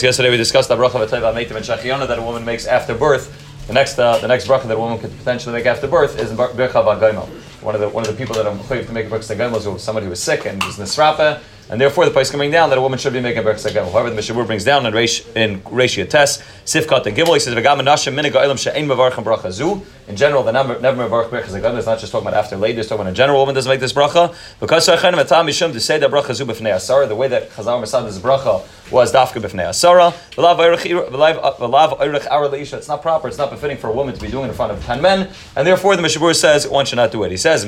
Yesterday we discussed the bracha v'teva meitim and that a woman makes after birth. The next, uh, the next bracha that a woman could potentially make after birth is bircha v'agaimel. One of the one of the people that chayiv to make bircha v'agaimel is somebody who is sick and is nisrapa, and therefore the place coming down that a woman should be making bircha v'agaimel. However, the Mishnah Berurah brings down in Reish in Reish Yates Sifkat and Gimel. He says v'gam nashim minig ha'ilam she'ein mevarchem bracha zu. In general, the never never mevarch bircha v'agaimel is not just talking about after lady. It's talking about a general woman doesn't make this bracha because sa'chenim etam mishum to say that bracha zu b'fnei asara. The way that Chazal Masad this bracha was dafka b'fnei asara. Uh, it's not proper. It's not befitting for a woman to be doing in front of ten men, and therefore the Mishnah Berurah says one should not do it. He says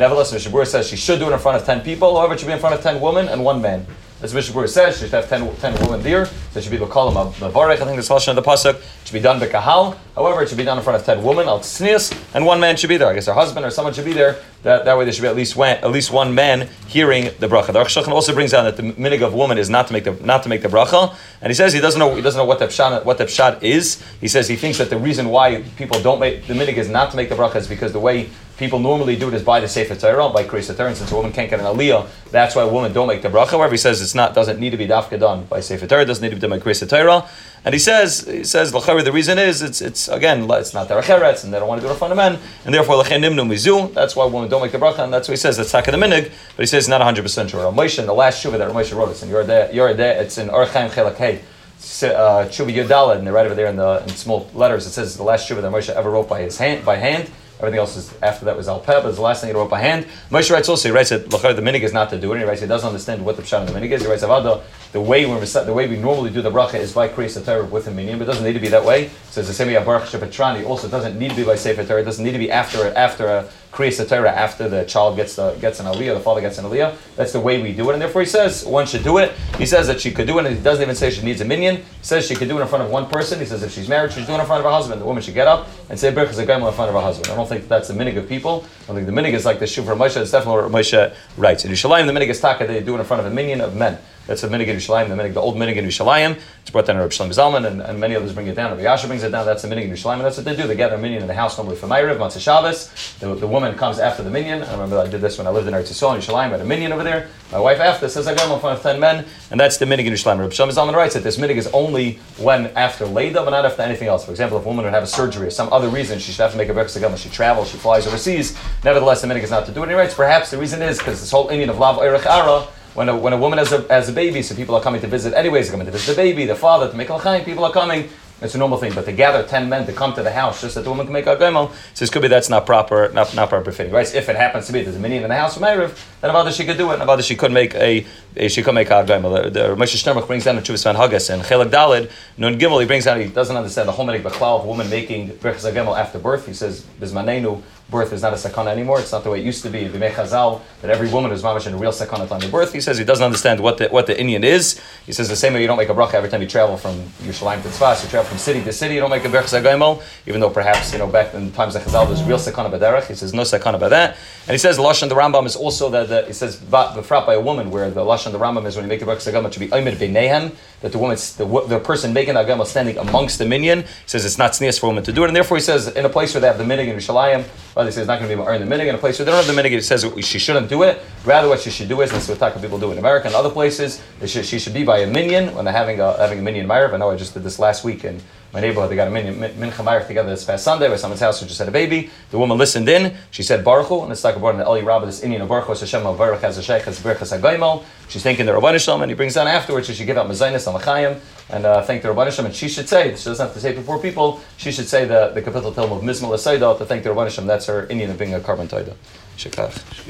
Nevertheless, the Mishnah Berurah says she should do it in front of ten people. However, it should be in front of ten women and one man. As Mishnah Berurah says, she should have 10, 10 women there. So it should be the column of Mavarech. I think this lashon of the pasuk. It should be done by kahal. However, it should be done in front of ten women. Al tznius, and one man should be there. I guess her husband or someone should be there. That, that way, there should be at least one, at least one man hearing the bracha. The Aruch also brings down that the minig of woman is not to make the not to make the bracha, and he says he doesn't know he doesn't know what the pshat what the pshat is. He says he thinks that the reason why people don't make the minig is not to make the bracha is because the way people normally do it is by the Sefer Torah, by Kriyas Torah, since a woman can't get an aliyah, that's why women don't make the bracha. However, he says it's not doesn't need to be dafka done by Sefer Torah, doesn't need to be done by Kriyas Torah. And he says, he says, the reason is, it's, it's again, it's not their cheretz, and they don't want to do it men, and therefore, that's why women don't make the bracha, and that's what he says, that's taka the minig, but he says not 100% sure. Moshe, the last shuvah that Moshe wrote, it's in your day, it's in Orchaim Chelak Hey, uh, Shuva Yodalad, and they're right over there in the in small letters, it says the last shuvah that Moshe ever wrote by his hand, by hand, Everything else is after that was al peh, but it's the last thing he wrote by hand. Moshe writes also, he writes that the minig is not to do it. He writes he doesn't understand what the pshat of the minig is. He writes avada, the way we the way we normally do the bracha is by creating kriyas Torah with a minion, but it doesn't need to be that way. So it's the same way Baruch Shepatrani also doesn't need to be by Sefer Torah. It doesn't need to be after after a kriyas Torah after the child gets the gets an aliyah, the father gets an aliyah. That's the way we do it, and therefore he says one should do it. He says that she could do it, and he doesn't even say she needs a minion. He says she could do it in front of one person. He says if she's married, she's doing it in front of her husband. The woman should get up and say Baruch in front of her husband. I don't think that's the minig of people. I don't think the minig is like the shuv for Moshe. It's definitely what Moshe writes. In Yerushalayim, the minig is taka. They do it in front of a minion of men. That's the minig in Yerushalayim, the minig, the old minig in Yerushalayim. It's brought down by Rabbi Shlomo Zalman, and, and many others bring it down. Rabbi Yasha brings it down. That's the minig in Yerushalayim, and that's what they do. They gather a minion in the house normally for Ma'ariv, Motzei Shabbos. The, the woman comes after the minion. I remember I did this when I lived in Eretz Yisrael Yerushalayim. I had a minion over there. My wife after says I go in front of ten men, and that's the minig in Yerushalayim. Rabbi Shlomo Zalman writes that this minig is only when after Leda, but not after anything else. For example, if a woman would have a surgery or some other reason, she should have to make a berachas She travels, she flies overseas. Nevertheless, the minig is not to do it. He writes perhaps the reason is because this whole Indian of lav eirich ara when a, when a woman has a, has a baby, so people are coming to visit anyways, they're coming to visit the baby, the father, to make al people are coming. It's a normal thing, but to gather ten men to come to the house just that the woman can make a gomel, says could be that's not proper, not, not proper fitting, right? If it happens to be there's a minion in the house from Erev, then about she could do it, and about she could make a, a she could make a gomel. The, Moshe Sternbuch brings down the Chuvas V'Hanhagos and Chelik Dalid Nun Gimel. He brings down he doesn't understand the whole minig of a woman making berachas gomel after birth. He says bismanenu birth is not a sakana anymore. It's not the way it used to be. B'mei Chazal, that every woman is mamash in a real sakana time of birth. He says he doesn't understand what the what the Indian is. He says the same way you don't make a bracha every time you travel from Yerushalayim to Tzfas, you travel from city to city, you don't make a bracha zagaymo, even though perhaps you know back in the times of Chazal there's real sakana b'derech. He says no sakana by that, and he says lashon the Rambam is also that the, he says b'frat by a woman where the lashon the Rambam is when you make the bracha zagaymo it should be oimid b'nehem that the woman the, the person making the agama standing amongst the minion. Says it's not tznius for a woman to do it, and therefore he says in a place where they have the minig in Yerushalayim, well, he says it's not going to be earn the minig in a place where they don't have the minig. He says she shouldn't do it. Rather, what she should do is, and this is what people do in America and other places, she should be by a minion when they're having a, having a minion Ma'ariv. I know I just did this last week in my neighborhood. They got a mincha Ma'ariv together this past Sunday by someone's house who just had a baby. The woman listened in. She said Baruch and it's like about an Elya Rabbah, this Indian of Baruch Hashem Baruch a sheikh, has Berchas HaGaimel. She's thanking the Ribono Shel Olam, and he brings down afterwards, she should give out Mezonos on L'chaim, and uh, thank the Ribono Shel Olam, and she should say, she doesn't have to say it before people, she should say the, the capital film of Mizmor L'Sodah to thank the Ribono Shel Olam. That's her Indian of being a korban todah. Shekach.